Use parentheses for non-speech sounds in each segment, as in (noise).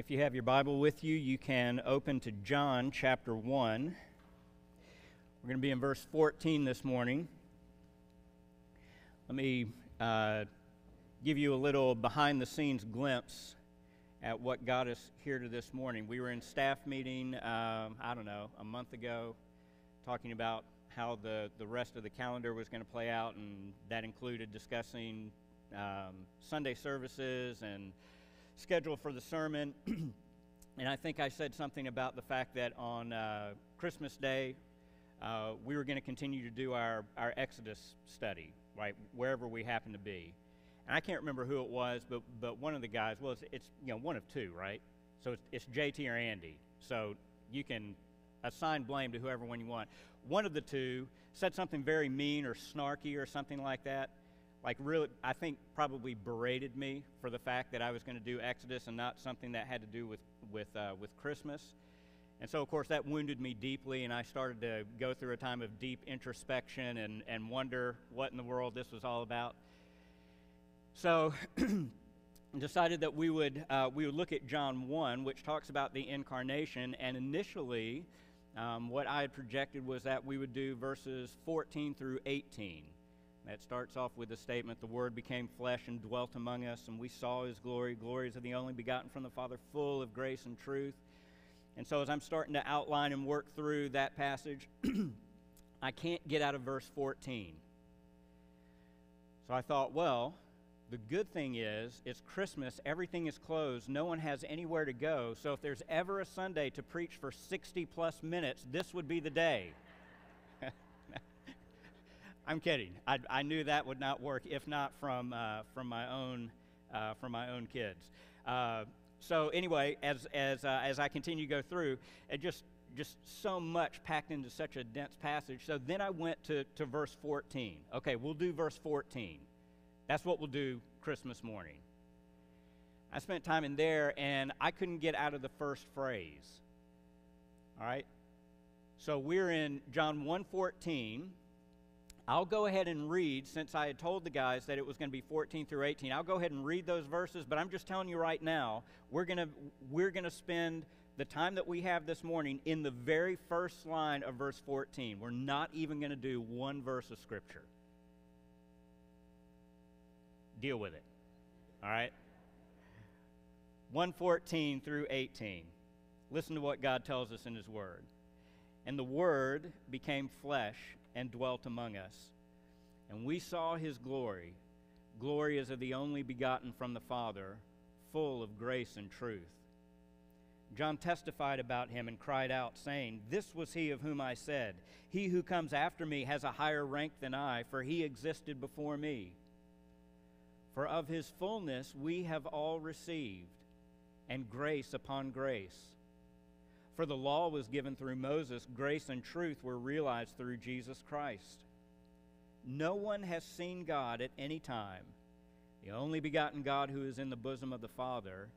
If you have your Bible with you, you can open to John chapter 1. We're going to be in verse 14 this morning. Let me uh, give you a little behind the scenes glimpse at what got us here to this morning. We were in staff meeting, um, I don't know, a month ago, talking about how the, the rest of the calendar was going to play out, and that included discussing um, Sunday services and schedule for the sermon. (clears throat) and I think I said something about the fact that on uh, Christmas Day, uh, we were going to continue to do our, our Exodus study, right, wherever we happen to be. And I can't remember who it was, but, but one of the guys, well, it's, it's you know, one of two, right? So it's, it's JT or Andy. So you can assign blame to whoever one you want. One of the two said something very mean or snarky or something like that. Like, really, I think probably berated me for the fact that I was going to do Exodus and not something that had to do with, with, uh, with Christmas. And so, of course, that wounded me deeply, and I started to go through a time of deep introspection and, and wonder what in the world this was all about. So, (clears throat) decided that we would, uh, we would look at John 1, which talks about the incarnation, and initially, um, what I had projected was that we would do verses 14 through 18. That starts off with the statement, The Word became flesh and dwelt among us, and we saw His glory. Glories of the only begotten from the Father, full of grace and truth. And so, as I'm starting to outline and work through that passage, (clears throat) I can't get out of verse 14. So I thought, well, the good thing is, it's Christmas, everything is closed, no one has anywhere to go. So if there's ever a Sunday to preach for 60 plus minutes, this would be the day. I'm kidding. I, I, knew that would not work, if not from, uh, from, my, own, uh, from my own kids. Uh, so anyway, as, as, uh, as I continue to go through, it just, just so much packed into such a dense passage. So then I went to, to verse 14. Okay, we'll do verse 14. That's what we'll do Christmas morning. I spent time in there and I couldn't get out of the first phrase. All right? So we're in John 1:14. I'll go ahead and read since I had told the guys that it was going to be 14 through 18. I'll go ahead and read those verses, but I'm just telling you right now, we're going to we're going to spend the time that we have this morning in the very first line of verse 14. We're not even going to do one verse of scripture deal with it. All right? 114 through 18. Listen to what God tells us in His Word. And the Word became flesh and dwelt among us. And we saw His glory. Glory as of the only begotten from the Father, full of grace and truth. John testified about him and cried out, saying, This was he of whom I said, He who comes after me has a higher rank than I, for he existed before me. For of his fullness we have all received, and grace upon grace. For the law was given through Moses, grace and truth were realized through Jesus Christ. No one has seen God at any time. The only begotten God who is in the bosom of the Father,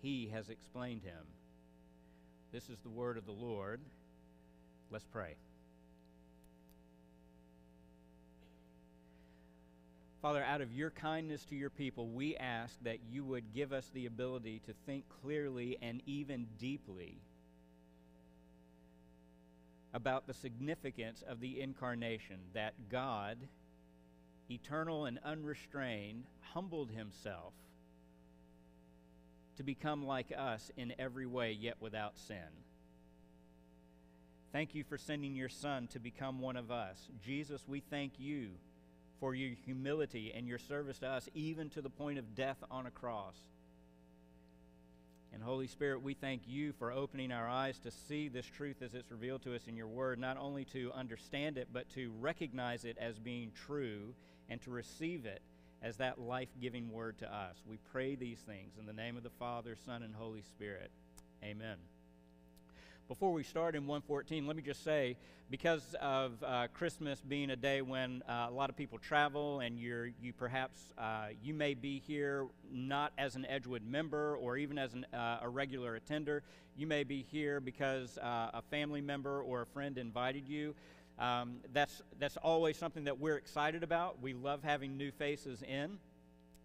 he has explained him. This is the word of the Lord. Let's pray. Father, out of your kindness to your people, we ask that you would give us the ability to think clearly and even deeply about the significance of the incarnation, that God, eternal and unrestrained, humbled himself to become like us in every way, yet without sin. Thank you for sending your Son to become one of us. Jesus, we thank you for your humility and your service to us, even to the point of death on a cross. And Holy Spirit, we thank you for opening our eyes to see this truth as it's revealed to us in your word, not only to understand it, but to recognize it as being true and to receive it as that life giving word to us. We pray these things in the name of the Father, Son, and Holy Spirit. Amen before we start in 114, let me just say, because of uh, Christmas being a day when uh, a lot of people travel, and you're you perhaps uh, you may be here not as an Edgewood member or even as an, uh, a regular attender. You may be here because uh, a family member or a friend invited you. Um, that's that's always something that we're excited about. We love having new faces in.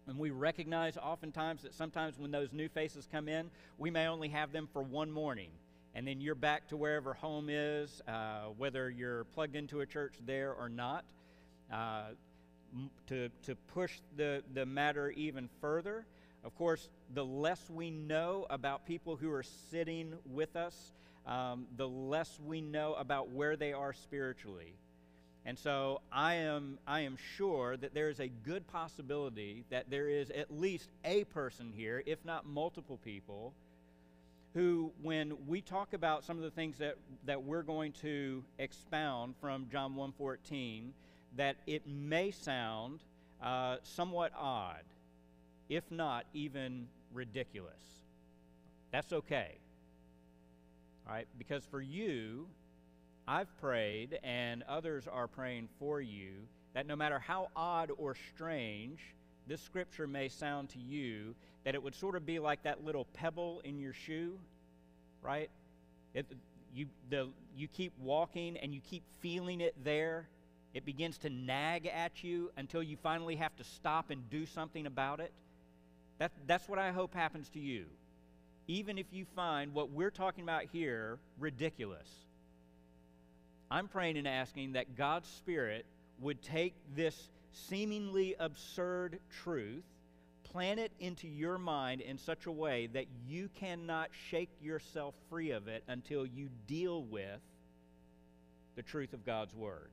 And we recognize oftentimes that sometimes when those new faces come in, we may only have them for one morning. And then you're back to wherever home is, uh, whether you're plugged into a church there or not. Uh, to, to push the, the matter even further, of course, the less we know about people who are sitting with us, um, the less we know about where they are spiritually. And so I am, I am sure that there is a good possibility that there is at least a person here, if not multiple people, who, when we talk about some of the things that, that we're going to expound from John 1.14, that it may sound uh, somewhat odd, if not even ridiculous. That's okay. All right? Because for you, I've prayed, and others are praying for you, that no matter how odd or strange this scripture may sound to you, that it would sort of be like that little pebble in your shoe, right? It, you, the, you keep walking and you keep feeling it there. It begins to nag at you until you finally have to stop and do something about it. That, that's what I hope happens to you. Even if you find what we're talking about here ridiculous, I'm praying and asking that God's Spirit would take this seemingly absurd truth, plant it into your mind in such a way that you cannot shake yourself free of it until you deal with the truth of God's Word.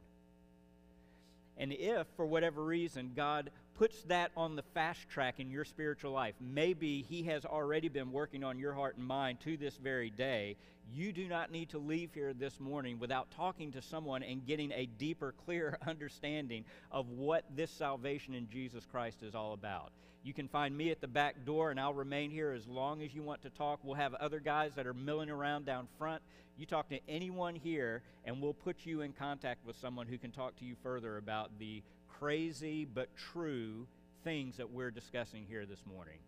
And if, for whatever reason, God puts that on the fast track in your spiritual life, maybe He has already been working on your heart and mind to this very day, you do not need to leave here this morning without talking to someone and getting a deeper, clearer (laughs) understanding of what this salvation in Jesus Christ is all about. You can find me at the back door, and I'll remain here as long as you want to talk. We'll have other guys that are milling around down front. You talk to anyone here, and we'll put you in contact with someone who can talk to you further about the crazy but true things that we're discussing here this morning.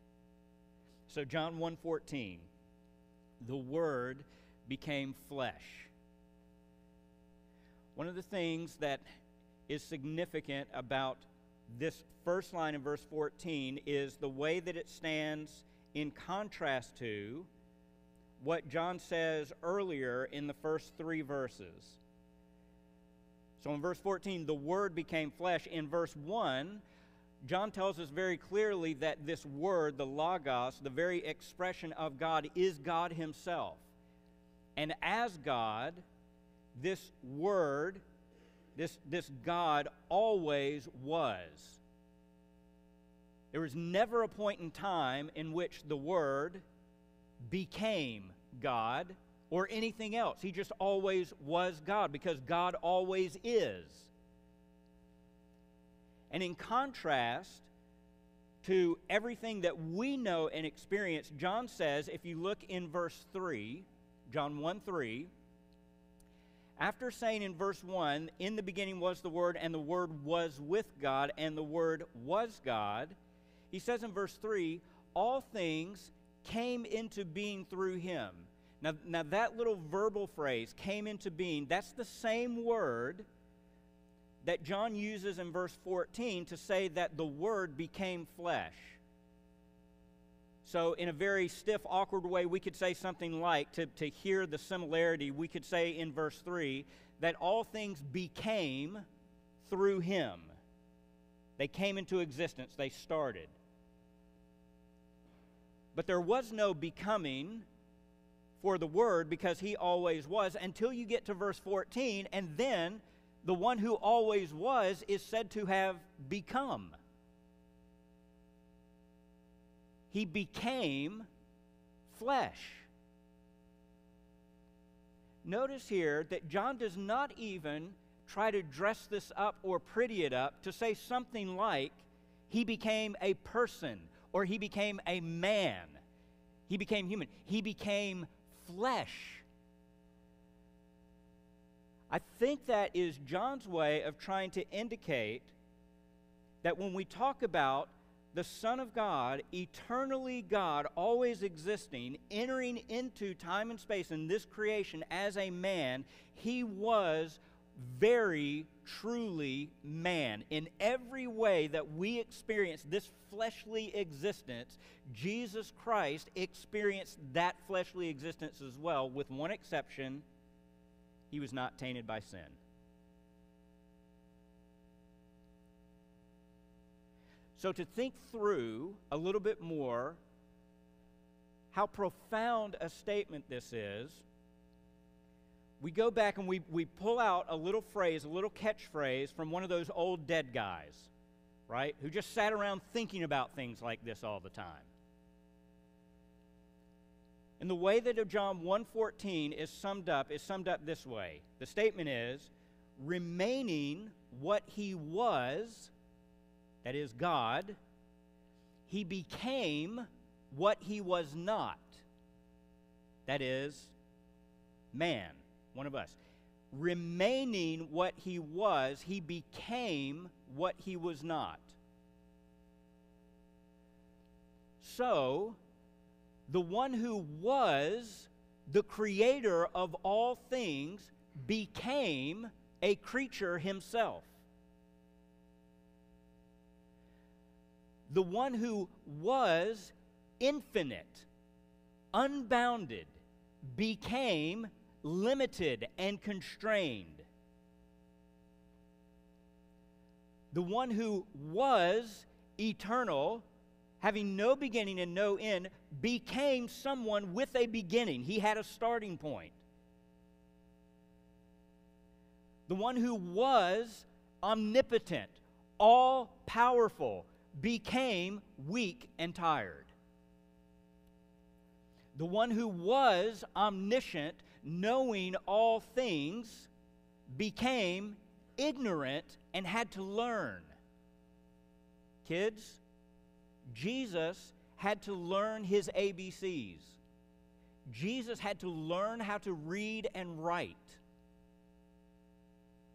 So John 1:14 the word became flesh. One of the things that is significant about this first line in verse 14 is the way that it stands in contrast to what John says earlier in the first three verses. So in verse 14, the Word became flesh. In verse 1, John tells us very clearly that this Word, the Logos, the very expression of God, is God Himself. And as God, this Word, this, this God always was. There was never a point in time in which the Word became God or anything else. He just always was God because God always is. And in contrast to everything that we know and experience, John says, if you look in verse 3, John 1 3, after saying in verse 1, in the beginning was the Word, and the Word was with God, and the Word was God, he says in verse 3, all things came into being through him. Now, now, that little verbal phrase, came into being, that's the same word that John uses in verse 14 to say that the Word became flesh. So, in a very stiff, awkward way, we could say something like, to, to hear the similarity, we could say in verse 3 that all things became through Him. They came into existence, they started. But there was no becoming for the Word because He always was until you get to verse 14, and then the one who always was is said to have become. He became flesh. Notice here that John does not even try to dress this up or pretty it up to say something like, he became a person or he became a man. He became human. He became flesh. I think that is John's way of trying to indicate that when we talk about the Son of God, eternally God, always existing, entering into time and space in this creation as a man, he was very truly man. In every way that we experience this fleshly existence, Jesus Christ experienced that fleshly existence as well, with one exception he was not tainted by sin. So, to think through a little bit more how profound a statement this is, we go back and we, we pull out a little phrase, a little catchphrase from one of those old dead guys, right? Who just sat around thinking about things like this all the time. And the way that John 1:14 is summed up is summed up this way. The statement is remaining what he was, that is God, he became what he was not. That is man one of us. Remaining what he was, he became what he was not. So, the one who was the creator of all things became a creature himself. The one who was infinite, unbounded, became limited and constrained. The one who was eternal, having no beginning and no end, became someone with a beginning. He had a starting point. The one who was omnipotent, all powerful, became weak and tired. The one who was omniscient knowing all things, became ignorant and had to learn. Kids, Jesus had to learn his ABCs. Jesus had to learn how to read and write.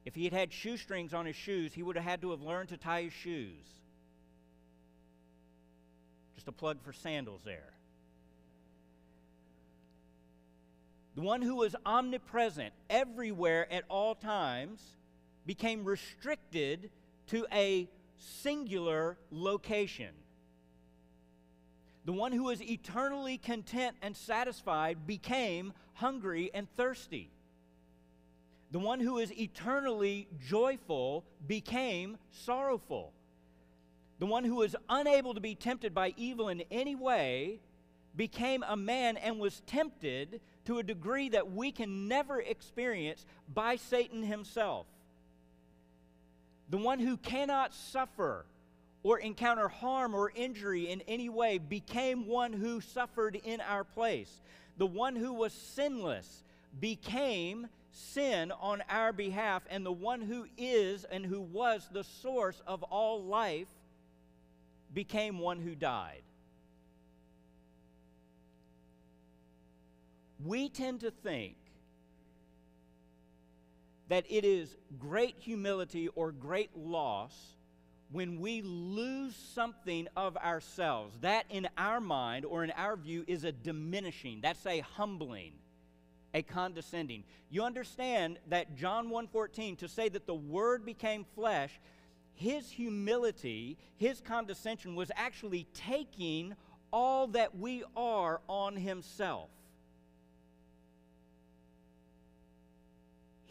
If he had had shoestrings on his shoes, he would have had to have learned to tie his shoes. A plug for sandals there. the one who was omnipresent everywhere at all times, became restricted to a singular location. The one who was eternally content and satisfied became hungry and thirsty. The one who is eternally joyful became sorrowful. The one who was unable to be tempted by evil in any way became a man and was tempted to a degree that we can never experience by Satan himself. The one who cannot suffer or encounter harm or injury in any way became one who suffered in our place. The one who was sinless became sin on our behalf, and the one who is and who was the source of all life became one who died. we tend to think that it is great humility or great loss when we lose something of ourselves. That, in our mind or in our view, is a diminishing. That's a humbling, a condescending. You understand that John 1:14 to say that the Word became flesh, his humility, his condescension was actually taking all that we are on himself.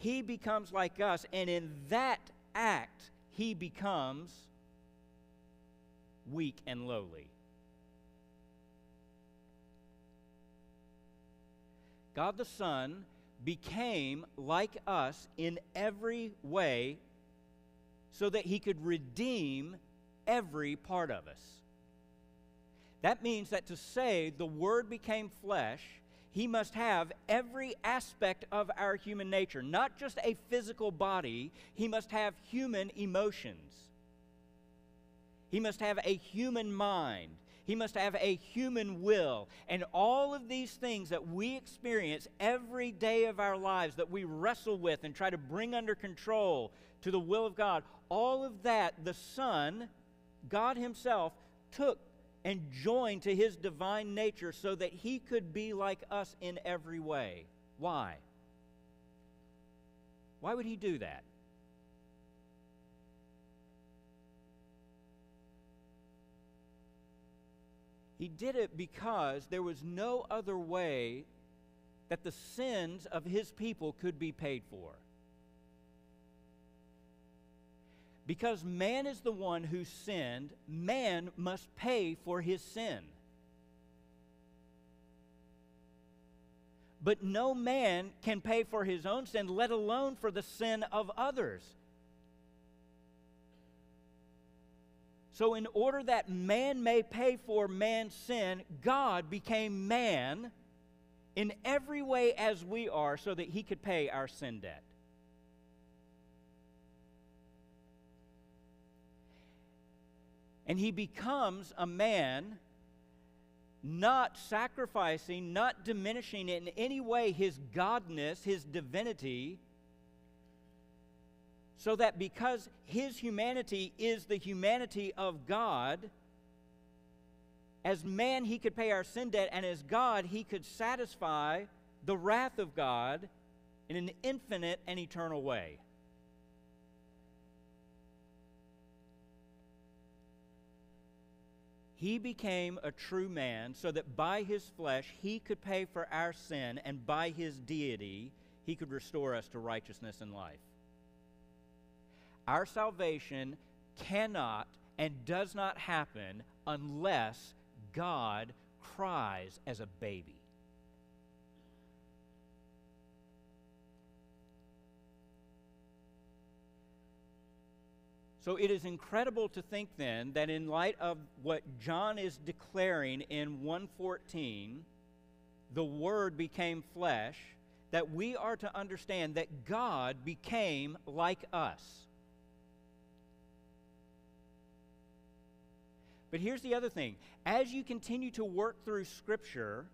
he becomes like us, and in that act, he becomes weak and lowly. God the Son became like us in every way so that he could redeem every part of us. That means that to say the Word became flesh he must have every aspect of our human nature, not just a physical body, he must have human emotions. He must have a human mind. He must have a human will. And all of these things that we experience every day of our lives, that we wrestle with and try to bring under control to the will of God, all of that, the Son, God Himself, took and joined to his divine nature so that he could be like us in every way. Why? Why would he do that? He did it because there was no other way that the sins of his people could be paid for. Because man is the one who sinned, man must pay for his sin. But no man can pay for his own sin, let alone for the sin of others. So, in order that man may pay for man's sin, God became man in every way as we are so that he could pay our sin debt. And he becomes a man, not sacrificing, not diminishing in any way his godness, his divinity so that because his humanity is the humanity of God, as man he could pay our sin debt, and as God he could satisfy the wrath of God in an infinite and eternal way. He became a true man so that by his flesh he could pay for our sin, and by his deity he could restore us to righteousness and life. Our salvation cannot and does not happen unless God cries as a baby. So it is incredible to think then that in light of what John is declaring in 114, the Word became flesh, that we are to understand that God became like us. But here's the other thing as you continue to work through Scripture,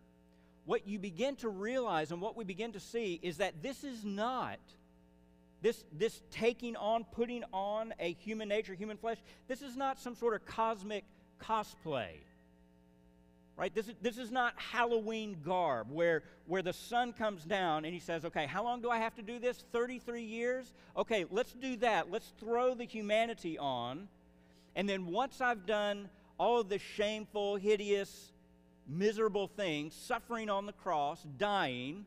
what you begin to realize and what we begin to see is that this is not this, this taking on, putting on a human nature, human flesh, this is not some sort of cosmic cosplay. Right? This is, this is not Halloween garb where, where the Son comes down and he says, okay, how long do I have to do this? 33 years? Okay, let's do that. Let's throw the humanity on. And then once I've done all of the shameful, hideous, miserable things, suffering on the cross, dying,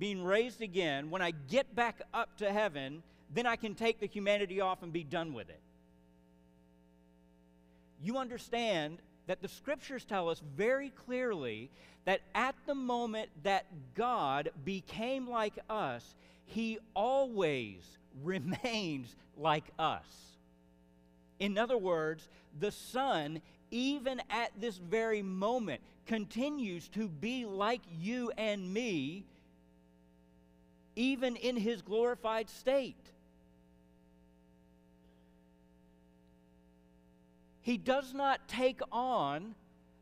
being raised again, when I get back up to heaven, then I can take the humanity off and be done with it. You understand that the scriptures tell us very clearly that at the moment that God became like us, he always (laughs) remains like us. In other words, the Son, even at this very moment, continues to be like you and me, even in his glorified state. He does not take on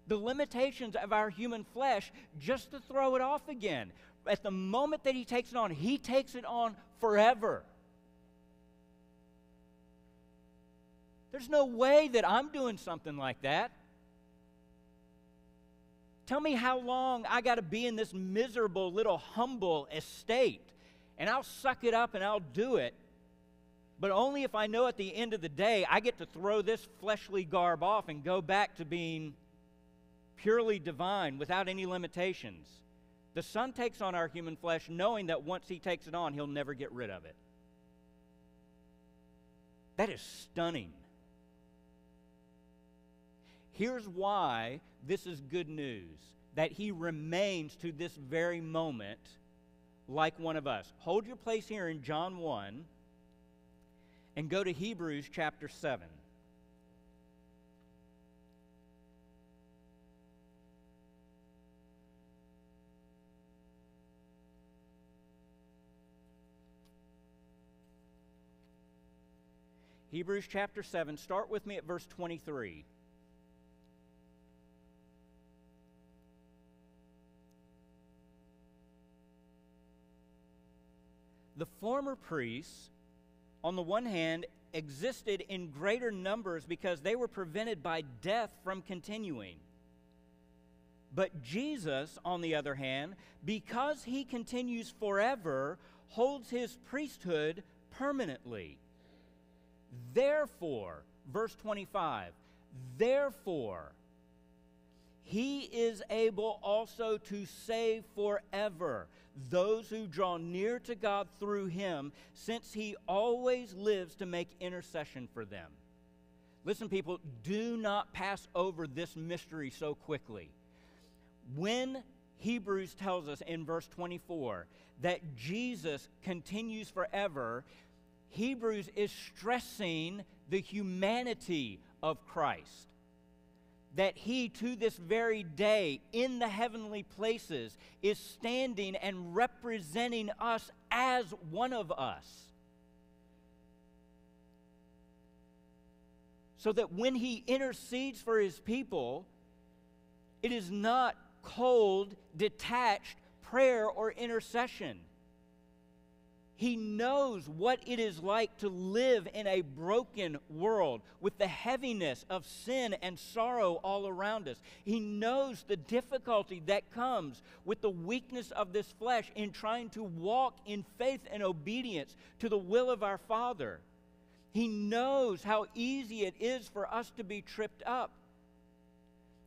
the limitations of our human flesh just to throw it off again. At the moment that he takes it on, he takes it on forever. There's no way that I'm doing something like that. Tell me how long I got to be in this miserable little humble estate, and I'll suck it up and I'll do it. But only if I know at the end of the day I get to throw this fleshly garb off and go back to being purely divine without any limitations. The Son takes on our human flesh knowing that once He takes it on, He'll never get rid of it. That is stunning. Here's why this is good news that he remains to this very moment like one of us. Hold your place here in John 1 and go to Hebrews chapter 7. Hebrews chapter 7, start with me at verse 23. The former priests, on the one hand, existed in greater numbers because they were prevented by death from continuing. But Jesus, on the other hand, because he continues forever, holds his priesthood permanently. Therefore, verse 25, therefore, he is able also to save forever those who draw near to God through him, since he always lives to make intercession for them. Listen, people, do not pass over this mystery so quickly. When Hebrews tells us in verse 24 that Jesus continues forever, Hebrews is stressing the humanity of Christ. That he, to this very day, in the heavenly places, is standing and representing us as one of us. So that when he intercedes for his people, it is not cold, detached prayer or intercession. He knows what it is like to live in a broken world with the heaviness of sin and sorrow all around us. He knows the difficulty that comes with the weakness of this flesh in trying to walk in faith and obedience to the will of our Father. He knows how easy it is for us to be tripped up.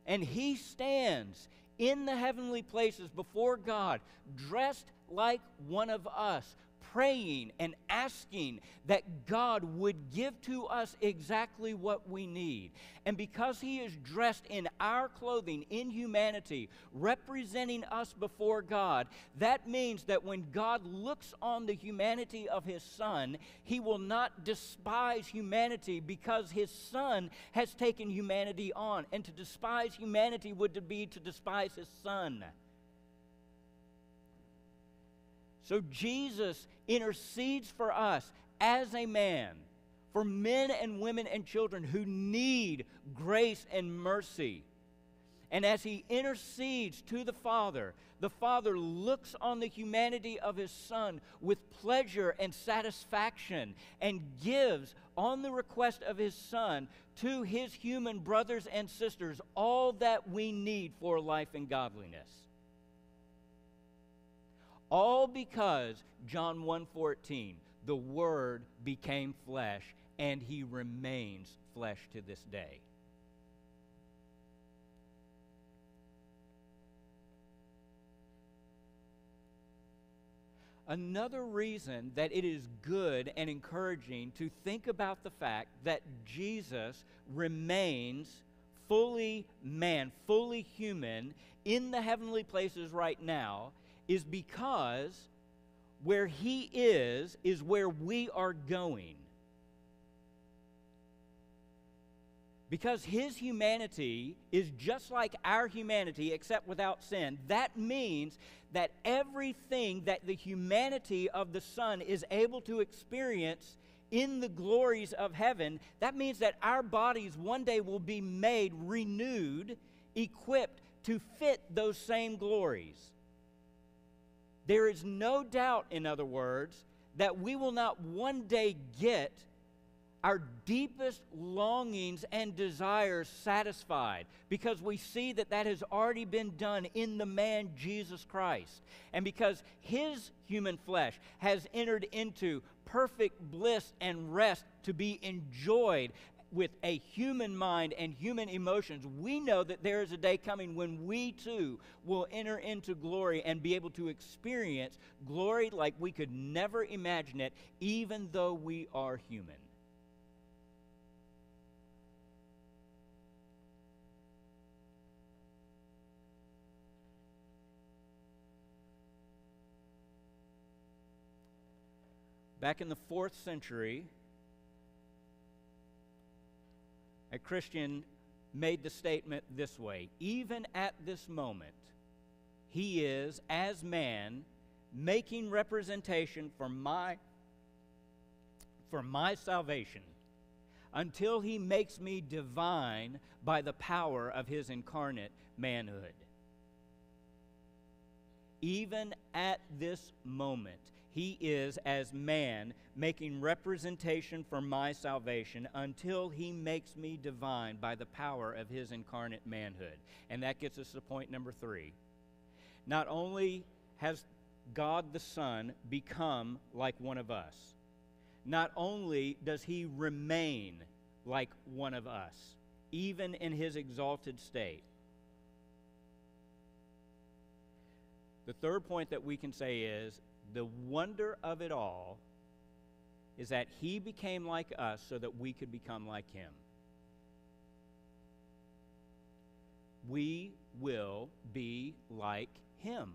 And He stands in the heavenly places before God, dressed like one of us, praying and asking that God would give to us exactly what we need. And because He is dressed in our clothing in humanity, representing us before God, that means that when God looks on the humanity of His Son, He will not despise humanity because His Son has taken humanity on. And to despise humanity would be to despise His Son. So Jesus intercedes for us as a man, for men and women and children who need grace and mercy. And as he intercedes to the Father, the Father looks on the humanity of his Son with pleasure and satisfaction and gives, on the request of his Son, to his human brothers and sisters all that we need for life and godliness all because John 1:14 the word became flesh and he remains flesh to this day. Another reason that it is good and encouraging to think about the fact that Jesus remains fully man, fully human in the heavenly places right now is because where He is, is where we are going. Because His humanity is just like our humanity, except without sin. That means that everything that the humanity of the Son is able to experience in the glories of heaven, that means that our bodies one day will be made renewed, equipped to fit those same glories. There is no doubt, in other words, that we will not one day get our deepest longings and desires satisfied because we see that that has already been done in the man Jesus Christ. And because his human flesh has entered into perfect bliss and rest to be enjoyed with a human mind and human emotions, we know that there is a day coming when we too will enter into glory and be able to experience glory like we could never imagine it, even though we are human. Back in the fourth century, a Christian made the statement this way Even at this moment, he is, as man, making representation for my, for my salvation until he makes me divine by the power of his incarnate manhood. Even at this moment, he is, as man, making representation for my salvation until he makes me divine by the power of his incarnate manhood. And that gets us to point number three. Not only has God the Son become like one of us. Not only does he remain like one of us, even in his exalted state. The third point that we can say is the wonder of it all is that he became like us so that we could become like him. We will be like him.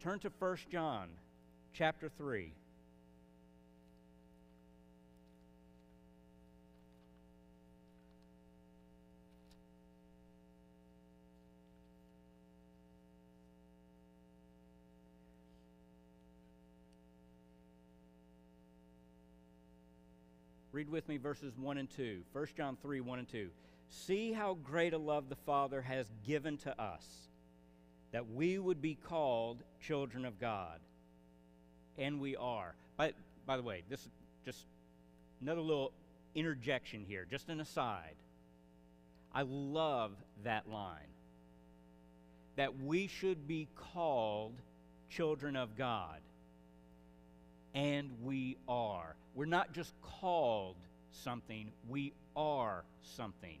Turn to 1 John chapter 3. Read with me verses 1 and 2. 1 John 3 1 and 2. See how great a love the Father has given to us, that we would be called children of God. And we are. By, by the way, this is just another little interjection here, just an aside. I love that line. That we should be called children of God. And we are. We're not just called something, we are something.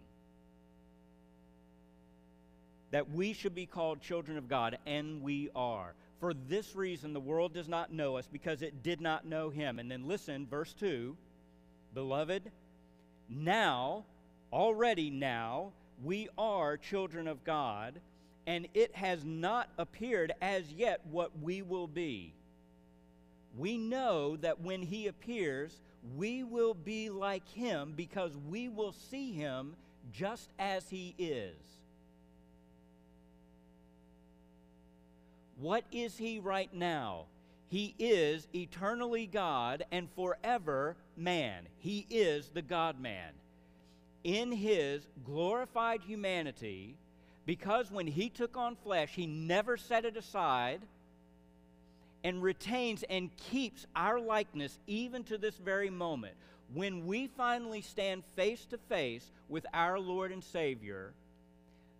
That we should be called children of God, and we are. For this reason, the world does not know us because it did not know him. And then listen, verse 2 Beloved, now, already now, we are children of God, and it has not appeared as yet what we will be we know that when he appears, we will be like him because we will see him just as he is. What is he right now? He is eternally God and forever man. He is the God man. In his glorified humanity, because when he took on flesh, he never set it aside and retains and keeps our likeness even to this very moment. When we finally stand face to face with our Lord and Savior,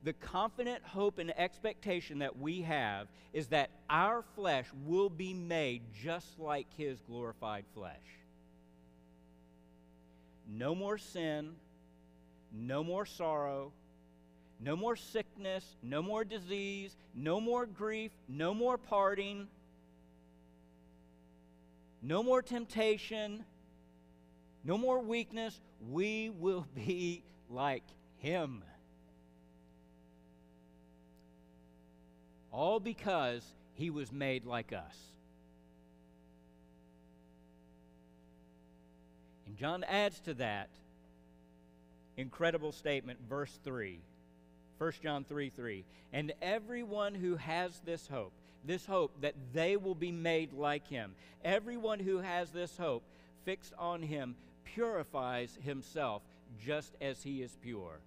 the confident hope and expectation that we have is that our flesh will be made just like His glorified flesh. No more sin, no more sorrow, no more sickness, no more disease, no more grief, no more parting no more temptation, no more weakness. We will (laughs) be like Him. All because He was made like us. And John adds to that incredible statement, verse 3. 1 John 3 3. And everyone who has this hope, this hope that they will be made like him. Everyone who has this hope fixed on him purifies himself just as he is pure.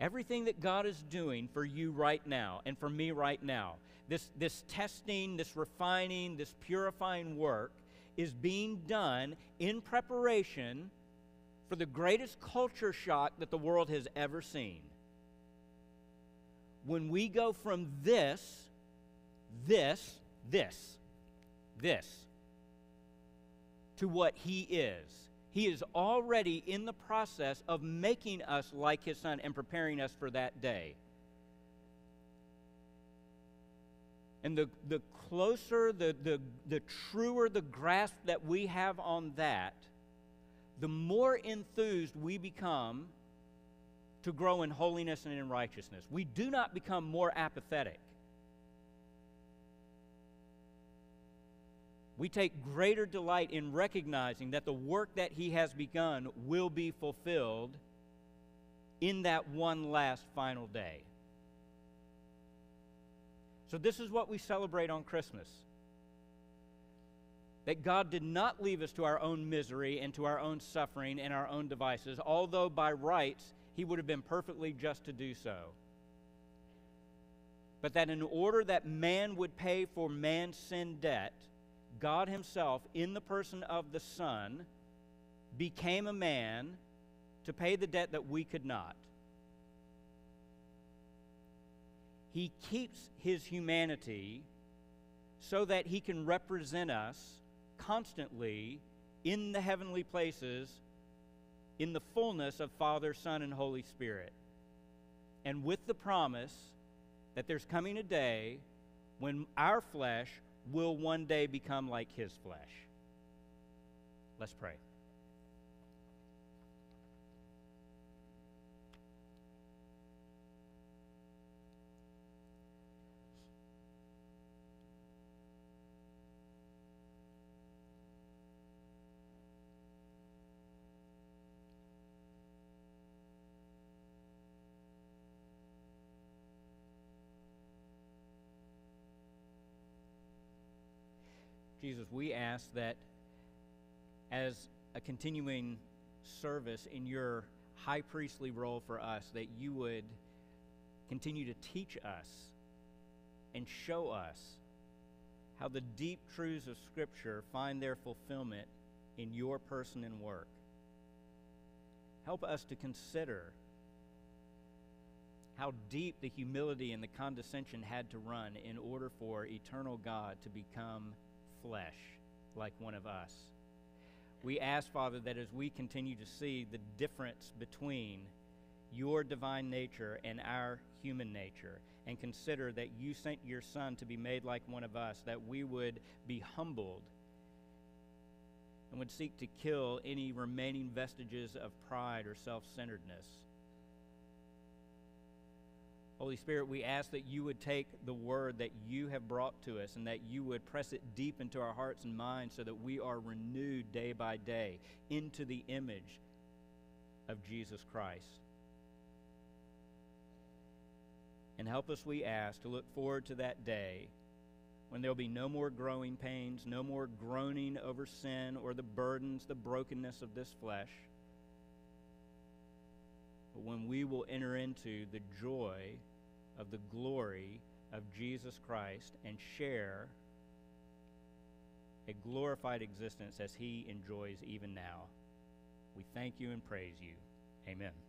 Everything that God is doing for you right now and for me right now, this, this testing, this refining, this purifying work is being done in preparation for the greatest culture shock that the world has ever seen. When we go from this this, this, this to what He is. He is already in the process of making us like His Son and preparing us for that day. And the, the closer, the, the, the truer the grasp that we have on that, the more enthused we become to grow in holiness and in righteousness. We do not become more apathetic. We take greater delight in recognizing that the work that He has begun will be fulfilled in that one last final day. So, this is what we celebrate on Christmas. That God did not leave us to our own misery and to our own suffering and our own devices, although by rights He would have been perfectly just to do so. But that in order that man would pay for man's sin debt, God Himself, in the person of the Son, became a man to pay the debt that we could not. he keeps his humanity so that he can represent us constantly in the heavenly places in the fullness of Father, Son, and Holy Spirit. And with the promise that there's coming a day when our flesh will one day become like his flesh. Let's pray. Jesus, we ask that as a continuing service in your high priestly role for us, that you would continue to teach us and show us how the deep truths of Scripture find their fulfillment in your person and work. Help us to consider how deep the humility and the condescension had to run in order for eternal God to become flesh like one of us. We ask, Father, that as we continue to see the difference between your divine nature and our human nature, and consider that you sent your Son to be made like one of us, that we would be humbled and would seek to kill any remaining vestiges of pride or self centeredness Holy Spirit, we ask that you would take the word that you have brought to us and that you would press it deep into our hearts and minds so that we are renewed day by day into the image of Jesus Christ. And help us, we ask, to look forward to that day when there will be no more growing pains, no more groaning over sin or the burdens, the brokenness of this flesh, but when we will enter into the joy of the glory of Jesus Christ and share a glorified existence as he enjoys even now. We thank you and praise you. Amen.